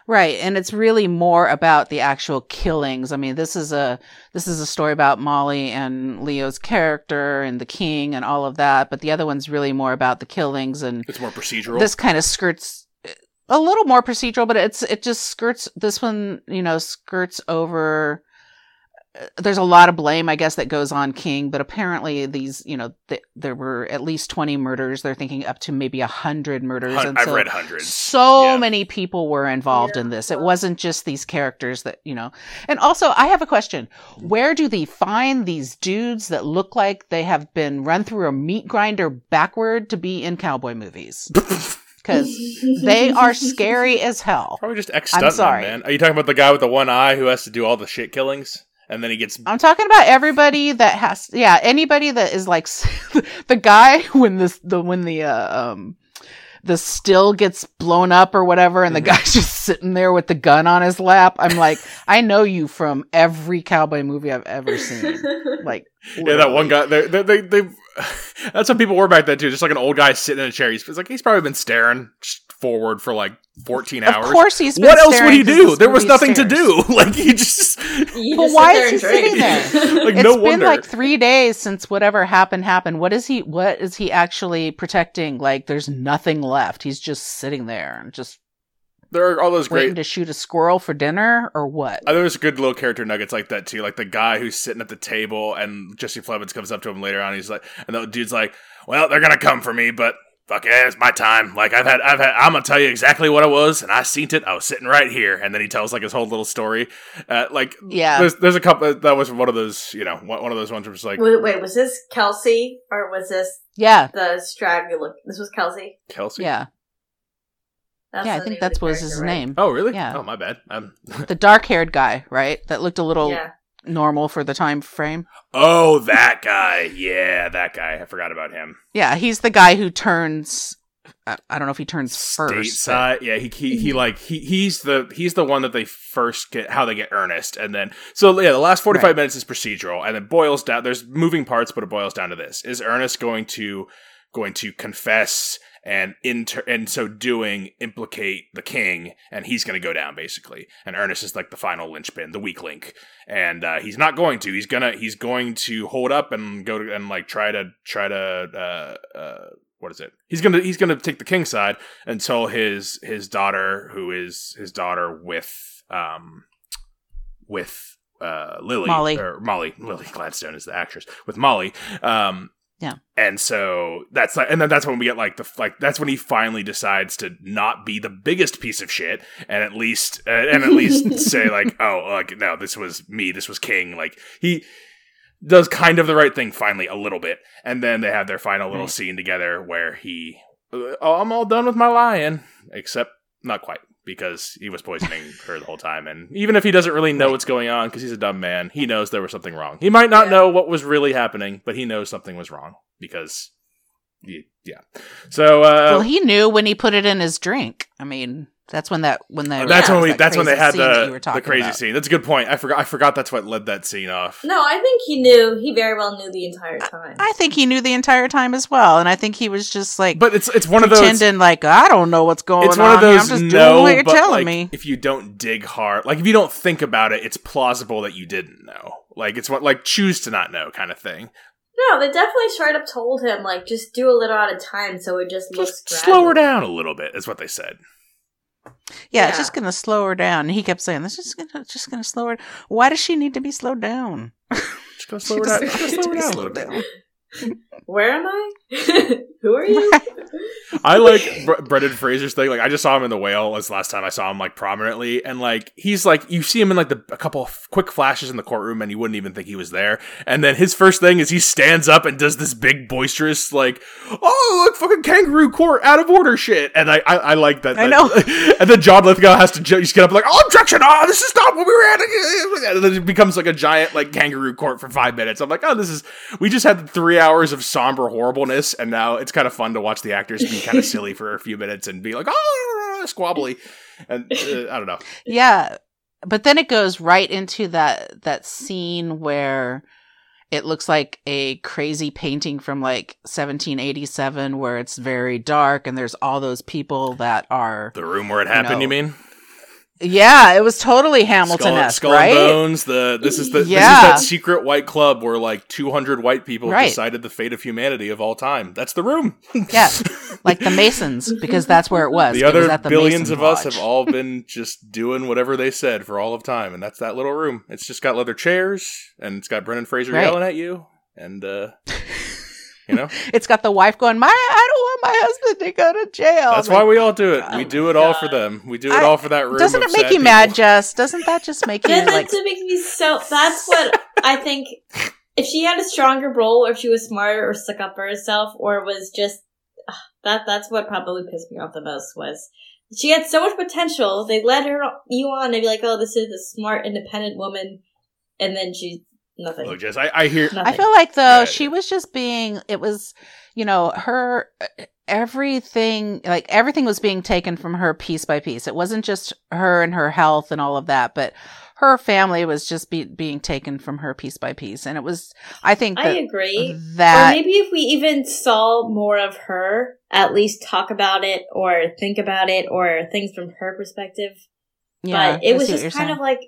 Right, and it's really more about the actual killings. I mean, this is a this is a story about Molly and Leo's character and the king and all of that, but the other one's really more about the killings and it's more procedural. This kind of skirts a little more procedural, but it's it just skirts this one, you know, skirts over there's a lot of blame, I guess, that goes on King, but apparently these, you know, th- there were at least 20 murders. They're thinking up to maybe 100 murders. and I've so read hundreds. So yeah. many people were involved yeah. in this. It wasn't just these characters that, you know. And also, I have a question. Where do they find these dudes that look like they have been run through a meat grinder backward to be in cowboy movies? because they are scary as hell. Probably just ex I'm sorry. man. Are you talking about the guy with the one eye who has to do all the shit killings? And then he gets. I'm talking about everybody that has, yeah, anybody that is like the guy when this the when the uh, um the still gets blown up or whatever, and the mm-hmm. guy's just sitting there with the gun on his lap. I'm like, I know you from every cowboy movie I've ever seen. Like, literally. yeah, that one guy. They they they. they that's what people were back then too. Just like an old guy sitting in a chair. He's like he's probably been staring forward for like 14 hours. Of course he's What else would he do? There was nothing to do. Like he just you But just why is he sitting there? like it's no been wonder. like 3 days since whatever happened happened. What is he what is he actually protecting? Like there's nothing left. He's just sitting there and just there are all those waiting to shoot a squirrel for dinner or what? Uh, there's good little character nuggets like that too. Like the guy who's sitting at the table and Jesse Plemons comes up to him later on. He's like, and the dude's like, "Well, they're gonna come for me, but fuck yeah, it's my time. Like I've had, I've had, I'm gonna tell you exactly what it was, and I seen it. I was sitting right here, and then he tells like his whole little story. Uh, like, yeah, there's, there's a couple. That was one of those, you know, one of those ones where was like, wait, wait, was this Kelsey or was this? Yeah, the straggler. This was Kelsey. Kelsey. Yeah. That's yeah, I think that was his right? name. Oh, really? Yeah. Oh, my bad. Um, the dark-haired guy, right? That looked a little yeah. Normal for the time frame. Oh, that guy. Yeah, that guy. I forgot about him. Yeah, he's the guy who turns I, don't know if he turns first. Stateside, yeah, he, he he mm-hmm. like he he's the he's the one that they first get how they get Ernest, and then so yeah, the last forty five right. minutes is procedural, and it boils down. There's moving parts, but it boils down to this: is Ernest going to going to confess and in ter- and so doing implicate the king and he's going to go down basically. And ernest is like the final linchpin the weak link. And uh, he's not going to. He's gonna he's going to hold up and go to and like try to try to uh, uh, what is it? He's gonna he's gonna take the king side until his his daughter who is his daughter with um with uh lily molly. or molly. Lily gladstone is the actress. With molly um yeah. And so that's like, and then that's when we get like the like that's when he finally decides to not be the biggest piece of shit and at least uh, and at least say like oh like no this was me this was King like he does kind of the right thing finally a little bit and then they have their final little right. scene together where he oh I'm all done with my lion except not quite because he was poisoning her the whole time. And even if he doesn't really know what's going on because he's a dumb man, he knows there was something wrong. He might not yeah. know what was really happening, but he knows something was wrong because, he, yeah. So, uh, well, he knew when he put it in his drink. I mean, that's when that when the that's when we that that's when they had the the crazy about. scene. That's a good point. I forgot I forgot that's what led that scene off. No, I think he knew. He very well knew the entire time. I, I think he knew the entire time as well, and I think he was just like. But it's it's one of those pretending like I don't know what's going on. It's one of those I'm just no, doing what you're telling like, me. If you don't dig hard, like if you don't think about it, it's plausible that you didn't know. Like it's what like choose to not know kind of thing. No, they definitely straight up told him like just do a little at a time, so it just, just looks slow her down a little bit. Is what they said. Yeah, yeah, it's just gonna slow her down. And he kept saying, "This is gonna just gonna slow her." Why does she need to be slowed down? Just gonna slow her down. Slow her down a little bit. Where am I? Who are you? I like Bre- Brendan Fraser's thing. Like, I just saw him in The Whale as last time I saw him like prominently, and like he's like you see him in like the a couple of quick flashes in the courtroom, and you wouldn't even think he was there. And then his first thing is he stands up and does this big boisterous like, "Oh, look, fucking kangaroo court out of order shit." And I I, I like that. I know. and then John Lithgow has to just get up like, "Oh, objection! Oh, this is not what we were at." And then it becomes like a giant like kangaroo court for five minutes. I'm like, oh, this is. We just had three hours of somber horribleness, and now it's kind of fun to watch the actors be kind of silly for a few minutes and be like, oh, squabbly, and uh, I don't know. Yeah, but then it goes right into that that scene where it looks like a crazy painting from like 1787 where it's very dark and there's all those people that are the room where it happened you, know, you mean yeah, it was totally Hamilton esque, Skull right? and Bones. The this is the yeah. this is that secret white club where like two hundred white people right. decided the fate of humanity of all time. That's the room. yeah, like the Masons, because that's where it was. The other was the billions of us have all been just doing whatever they said for all of time, and that's that little room. It's just got leather chairs, and it's got Brendan Fraser right. yelling at you, and. uh You know, it's got the wife going, "My, I don't want my husband to go to jail." That's why we all do it. Oh we do it all for them. We do it I, all for that room. Doesn't it make you people. mad, Jess? Doesn't that just make you? like... That makes me so. That's what I think. If she had a stronger role, or if she was smarter, or stuck up for herself, or was just that, that's what probably pissed me off the most. Was she had so much potential? They led her you on to be like, "Oh, this is a smart, independent woman," and then she Nothing. Look, Jess, I, I hear. Nothing. I feel like though she was just being. It was, you know, her everything like everything was being taken from her piece by piece. It wasn't just her and her health and all of that, but her family was just be, being taken from her piece by piece. And it was, I think, I agree. That or maybe if we even saw more of her, at least talk about it or think about it or things from her perspective. Yeah, but it was just kind saying. of like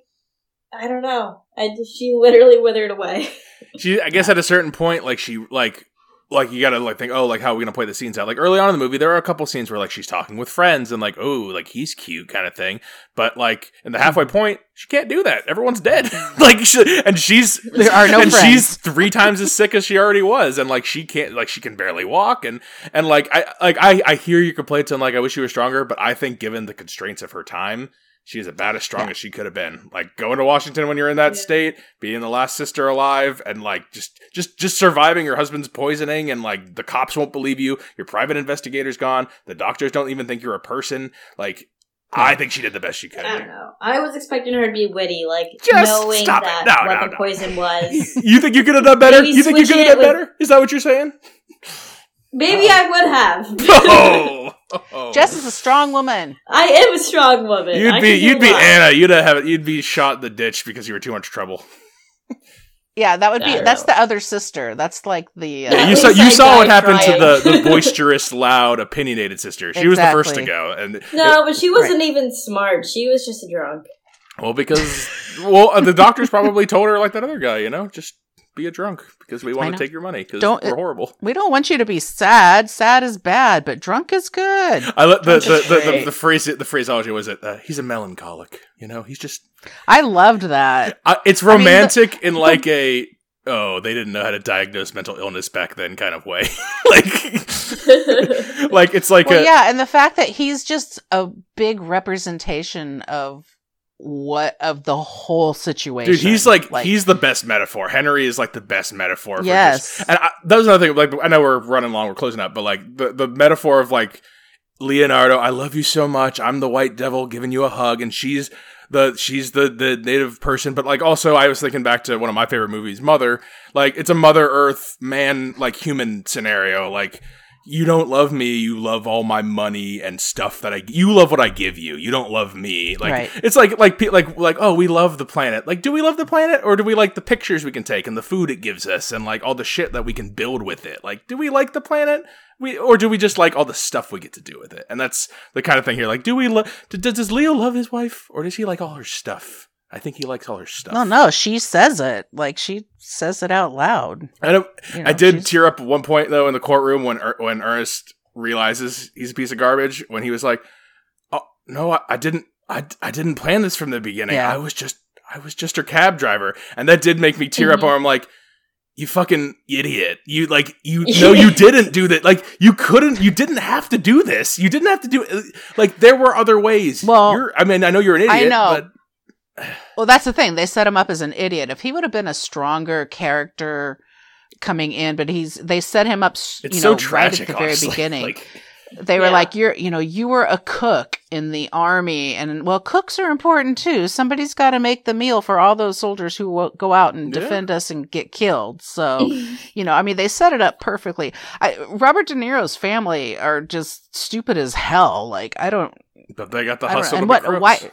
I don't know. I she literally withered away. she, I guess, at a certain point, like she, like, like you gotta like think, oh, like how are we gonna play the scenes out? Like early on in the movie, there are a couple scenes where like she's talking with friends and like, oh, like he's cute kind of thing. But like in the halfway point, she can't do that. Everyone's dead. like, she, and she's there are no and friends. she's three times as sick as she already was, and like she can't, like she can barely walk, and and like I like I I hear your complaints and like I wish you were stronger, but I think given the constraints of her time She's about as strong yeah. as she could have been. Like going to Washington when you're in that yeah. state, being the last sister alive, and like just just just surviving your husband's poisoning, and like the cops won't believe you. Your private investigator's gone. The doctors don't even think you're a person. Like I think she did the best she could. I don't know. I was expecting her to be witty, like Just knowing that no, what no, the no. poison was. you think you could have done better? Maybe you think you could have done with... better? Is that what you're saying? Maybe I would have. oh, oh. Jess is a strong woman. I am a strong woman. You'd be you'd be Anna. You'd have you'd be shot in the ditch because you were too much trouble. Yeah, that would be. That's the other sister. That's like the. Uh, yeah, you saw you saw what happened crying. to the, the boisterous, loud, opinionated sister. She exactly. was the first to go, and no, it, but she wasn't right. even smart. She was just a drunk. Well, because well, uh, the doctors probably told her like that other guy, you know, just be a drunk because we want to take your money because we're horrible. We don't want you to be sad. Sad is bad, but drunk is good. I let the the, the, the, the, phrase the phraseology was it. Uh, he's a melancholic. You know, he's just. I loved that. Uh, it's romantic I mean, in like a oh they didn't know how to diagnose mental illness back then kind of way like like it's like well, a, yeah and the fact that he's just a big representation of what of the whole situation. Dude, he's like, like, he's the best metaphor. Henry is like the best metaphor. yes, and I, that was another thing. Like I know we're running long, we're closing up, but like the the metaphor of like Leonardo, I love you so much. I'm the white devil giving you a hug, and she's the she's the the native person. But like also, I was thinking back to one of my favorite movies, Mother. Like it's a Mother Earth man like human scenario. Like you don't love me you love all my money and stuff that i you love what i give you. You don't love me. Like right. it's like like like like oh we love the planet. Like do we love the planet or do we like the pictures we can take and the food it gives us and like all the shit that we can build with it? Like do we like the planet? We or do we just like all the stuff we get to do with it? And that's the kind of thing here. Like do we love does, does leo love his wife or does he like all her stuff I think he likes all her stuff. No, no, she says it. Like she says it out loud. I know, you know I did she's... tear up at one point though in the courtroom when er- when Ernest realizes he's a piece of garbage when he was like, "Oh no, I, I didn't. I, I didn't plan this from the beginning. Yeah. I was just I was just her cab driver." And that did make me tear mm-hmm. up. Or I'm like, "You fucking idiot! You like you no, you didn't do that. Like you couldn't. You didn't have to do this. You didn't have to do it. Like there were other ways. Well, you're, I mean, I know you're an idiot. I know. But well, that's the thing. They set him up as an idiot. If he would have been a stronger character coming in, but he's they set him up, it's you know, so right at the very honestly. beginning. Like, they were yeah. like, "You're, you know, you were a cook in the army, and well, cooks are important too. Somebody's got to make the meal for all those soldiers who will go out and yeah. defend us and get killed." So, you know, I mean, they set it up perfectly. I, Robert De Niro's family are just stupid as hell. Like, I don't. But they got the hustle. And what? Why?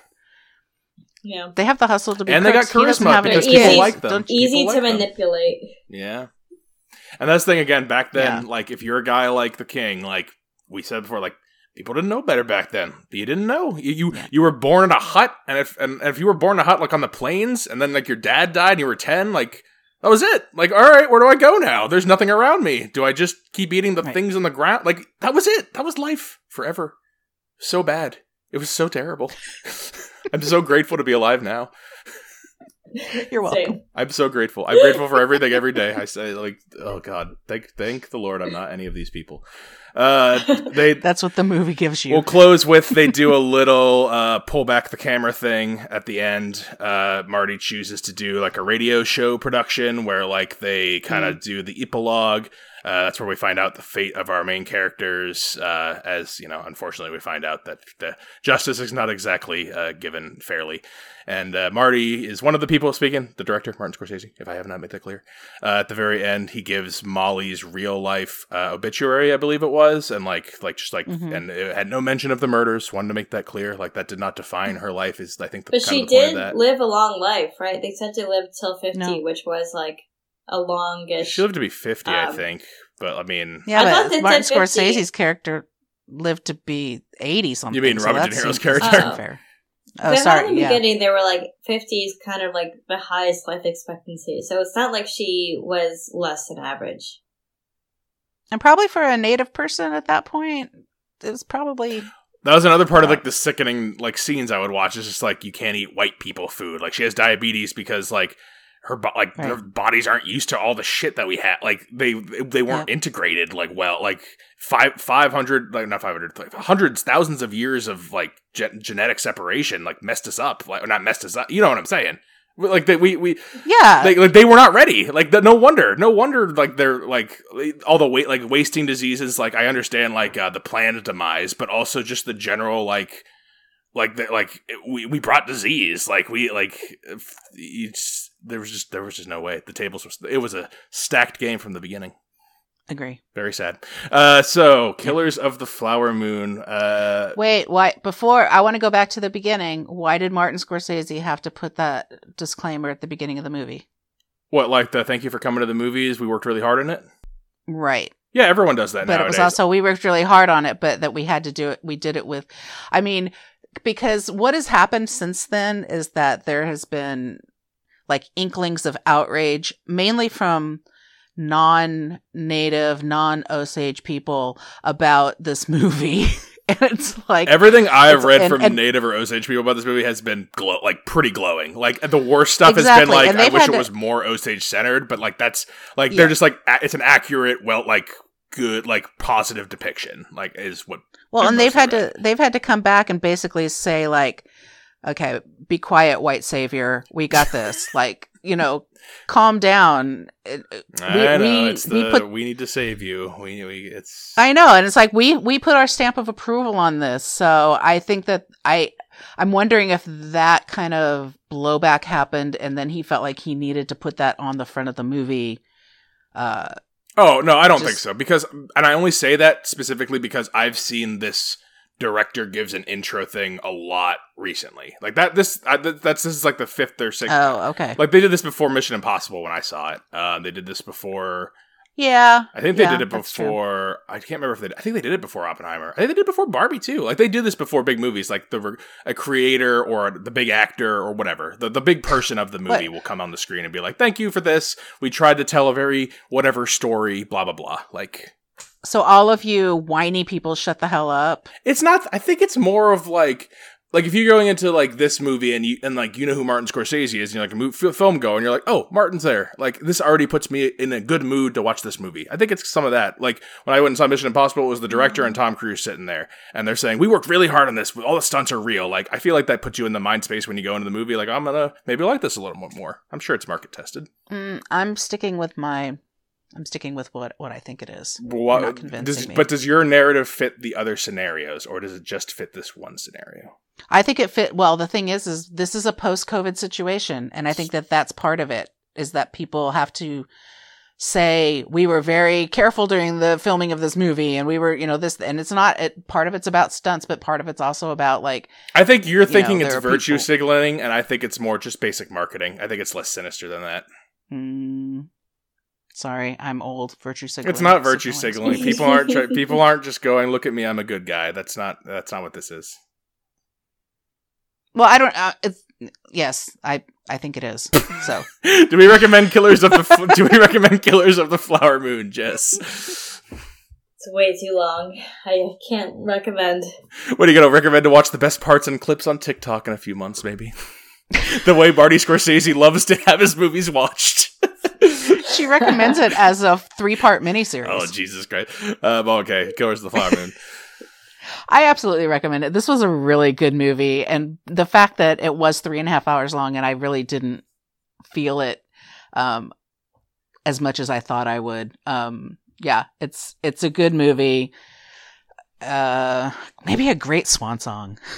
Yeah. They have the hustle to be And they got charisma because people easy, like them. Easy to like manipulate. Them. Yeah. And that's the thing again, back then, yeah. like if you're a guy like the king, like we said before, like people didn't know better back then. You didn't know. You you, yeah. you were born in a hut, and if and, and if you were born in a hut like on the plains, and then like your dad died and you were ten, like that was it. Like, all right, where do I go now? There's nothing around me. Do I just keep eating the right. things on the ground? Like, that was it. That was life forever. So bad. It was so terrible. I'm so grateful to be alive now. You're welcome. Same. I'm so grateful. I'm grateful for everything every day. I say like, oh God, thank thank the Lord I'm not any of these people. Uh, they That's what the movie gives you. We'll close with they do a little uh, pull back the camera thing at the end. Uh, Marty chooses to do like a radio show production where like they kind of mm. do the epilogue uh, that's where we find out the fate of our main characters. Uh, as you know, unfortunately, we find out that the justice is not exactly uh, given fairly. And uh, Marty is one of the people speaking, the director, Martin Scorsese, if I have not made that clear. Uh, at the very end, he gives Molly's real life uh, obituary, I believe it was, and like, like just like, mm-hmm. and it had no mention of the murders. Wanted to make that clear. Like that did not define her life. Is I think, the, but she did live a long life, right? They said she lived till fifty, no. which was like a longish. She lived to be fifty, um, I think. But I mean, yeah, I but Martin Scorsese's character lived to be eighty something. You mean so Robert De Niro's character? Unfair. Oh, sorry. In the yeah. beginning, they were like 50s, kind of like the highest life expectancy. So it's not like she was less than average. And probably for a native person at that point, it was probably that was another part of like the sickening like scenes I would watch. It's just like you can't eat white people food. Like she has diabetes because like her bo- like right. their bodies aren't used to all the shit that we had. Like they they weren't yeah. integrated like well. Like five five hundred like not five hundred like hundreds thousands of years of like ge- genetic separation like messed us up. Like not messed us up. You know what I'm saying? Like they, we we yeah they, like they were not ready. Like the, no wonder no wonder like they're like all the weight like wasting diseases. Like I understand like uh, the planned demise, but also just the general like like the, like we we brought disease. Like we like it's there was just there was just no way. The tables was it was a stacked game from the beginning. Agree. Very sad. Uh, so, Killers of the Flower Moon. Uh, Wait, why? Before I want to go back to the beginning. Why did Martin Scorsese have to put that disclaimer at the beginning of the movie? What, like the thank you for coming to the movies? We worked really hard on it. Right. Yeah, everyone does that. But nowadays. it was also we worked really hard on it, but that we had to do it. We did it with. I mean, because what has happened since then is that there has been like inklings of outrage, mainly from non-native, non-Osage people about this movie. and it's like everything I've read and, from and, native or Osage people about this movie has been glow, like pretty glowing. Like the worst stuff exactly. has been like I wish it to... was more Osage centered, but like that's like yeah. they're just like it's an accurate, well, like good, like positive depiction. Like is what. Well, and they've had read. to they've had to come back and basically say like, okay, be quiet, white savior, we got this. like you know, calm down. We, I know, we, it's the, we, put, we need to save you. We, we, it's. I know, and it's like we we put our stamp of approval on this. So I think that I I'm wondering if that kind of blowback happened, and then he felt like he needed to put that on the front of the movie. Uh, oh no, I don't just, think so. Because, and I only say that specifically because I've seen this director gives an intro thing a lot recently. Like that, this I, that's this is like the fifth or sixth. Oh, okay. Like they did this before Mission Impossible when I saw it. Uh, they did this before. Yeah, I think they yeah, did it before. I can't remember if they. Did, I think they did it before Oppenheimer. I think they did it before Barbie too. Like they do this before big movies. Like the a creator or the big actor or whatever, the the big person of the movie will come on the screen and be like, "Thank you for this. We tried to tell a very whatever story." Blah blah blah. Like so all of you whiny people shut the hell up. It's not I think it's more of like like if you're going into like this movie and you and like you know who Martin Scorsese is, and you're like a movie, film go, and you're like, oh, Martin's there. Like this already puts me in a good mood to watch this movie. I think it's some of that. Like when I went and saw Mission Impossible, it was the director and Tom Cruise sitting there, and they're saying we worked really hard on this. All the stunts are real. Like I feel like that puts you in the mind space when you go into the movie. Like I'm gonna maybe like this a little bit more. I'm sure it's market tested. Mm, I'm sticking with my I'm sticking with what what I think it is. Not convincing does. But does your narrative fit the other scenarios, or does it just fit this one scenario? I think it fit. Well, the thing is, is this is a post-COVID situation, and I think that that's part of it. Is that people have to say we were very careful during the filming of this movie and we were you know this and it's not it, part of it's about stunts but part of it's also about like i think you're you thinking know, it's virtue people... signaling and i think it's more just basic marketing i think it's less sinister than that mm, Sorry, I'm old. Virtue signaling. It's not virtue signaling. people aren't try- people aren't just going, "Look at me, I'm a good guy." That's not that's not what this is. Well, I don't. Uh, it's yes, I I think it is. So, do we recommend Killers of the Do we recommend Killers of the Flower Moon, Jess? It's way too long. I can't recommend. What are you gonna recommend to watch the best parts and clips on TikTok in a few months, maybe? the way Marty Scorsese loves to have his movies watched she recommends it as a three part miniseries. Oh Jesus Christ! Um, okay, Killers of the Flower Moon. I absolutely recommend it. This was a really good movie, and the fact that it was three and a half hours long, and I really didn't feel it um, as much as I thought I would. Um, yeah, it's it's a good movie. Uh, maybe a great swan song.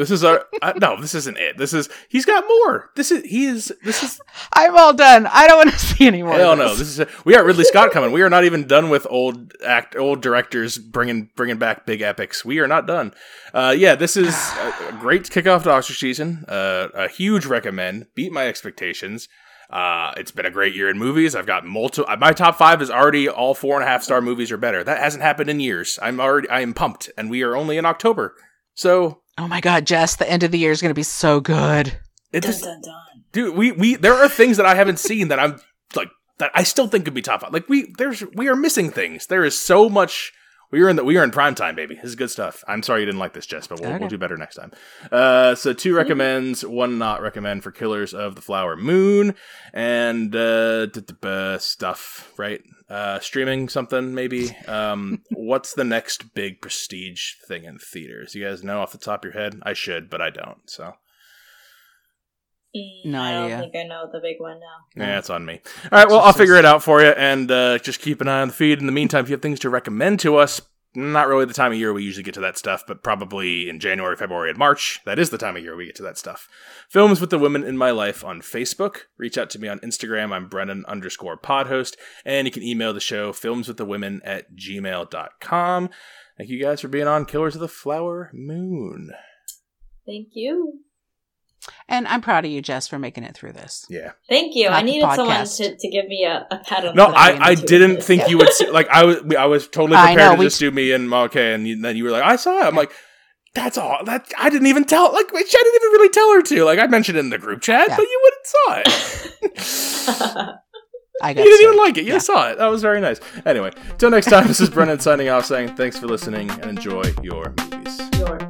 This is our uh, no. This isn't it. This is he's got more. This is he is. This is. I'm all done. I don't want to see anymore. Hell no. This is a, we got Ridley Scott coming. We are not even done with old act old directors bringing bringing back big epics. We are not done. Uh, yeah, this is a, a great kickoff to Oscar season. Uh, a huge recommend. Beat my expectations. Uh, it's been a great year in movies. I've got multiple. My top five is already all four and a half star movies or better. That hasn't happened in years. I'm already. I am pumped, and we are only in October. So Oh my god, Jess, the end of the year is going to be so good. It dun, dun, dun. Dude, we we there are things that I haven't seen that I'm like that I still think could be top five. Like we there's we are missing things. There is so much we are in the we are in prime time, baby. This is good stuff. I'm sorry you didn't like this, Jess, but we'll, okay. we'll do better next time. Uh, so two recommends, one not recommend for Killers of the Flower Moon, and uh, stuff. Right, uh, streaming something maybe. Um, what's the next big prestige thing in theaters? You guys know off the top of your head? I should, but I don't. So no I don't think I know the big one now. Yeah, it's on me. All right, well, I'll figure it out for you, and uh, just keep an eye on the feed. In the meantime, if you have things to recommend to us, not really the time of year we usually get to that stuff, but probably in January, February, and March, that is the time of year we get to that stuff. Films with the Women in My Life on Facebook. Reach out to me on Instagram. I'm Brennan underscore podhost. And you can email the show filmswiththewomen at gmail.com. Thank you guys for being on Killers of the Flower Moon. Thank you. And I'm proud of you, Jess, for making it through this. Yeah. Thank you. Not I needed someone to, to give me a, a pat on no, the back. No, I, I didn't think yeah. you would see, like I was I was totally prepared know, to just do me and okay, and you, then you were like, I saw it. I'm like, that's all. That I didn't even tell. Like I didn't even really tell her to. Like I mentioned it in the group chat, yeah. but you wouldn't saw it. I got you didn't so. even like it. You yeah. saw it. That was very nice. Anyway, till next time. This is Brennan signing off, saying thanks for listening and enjoy your movies. Your movies. Your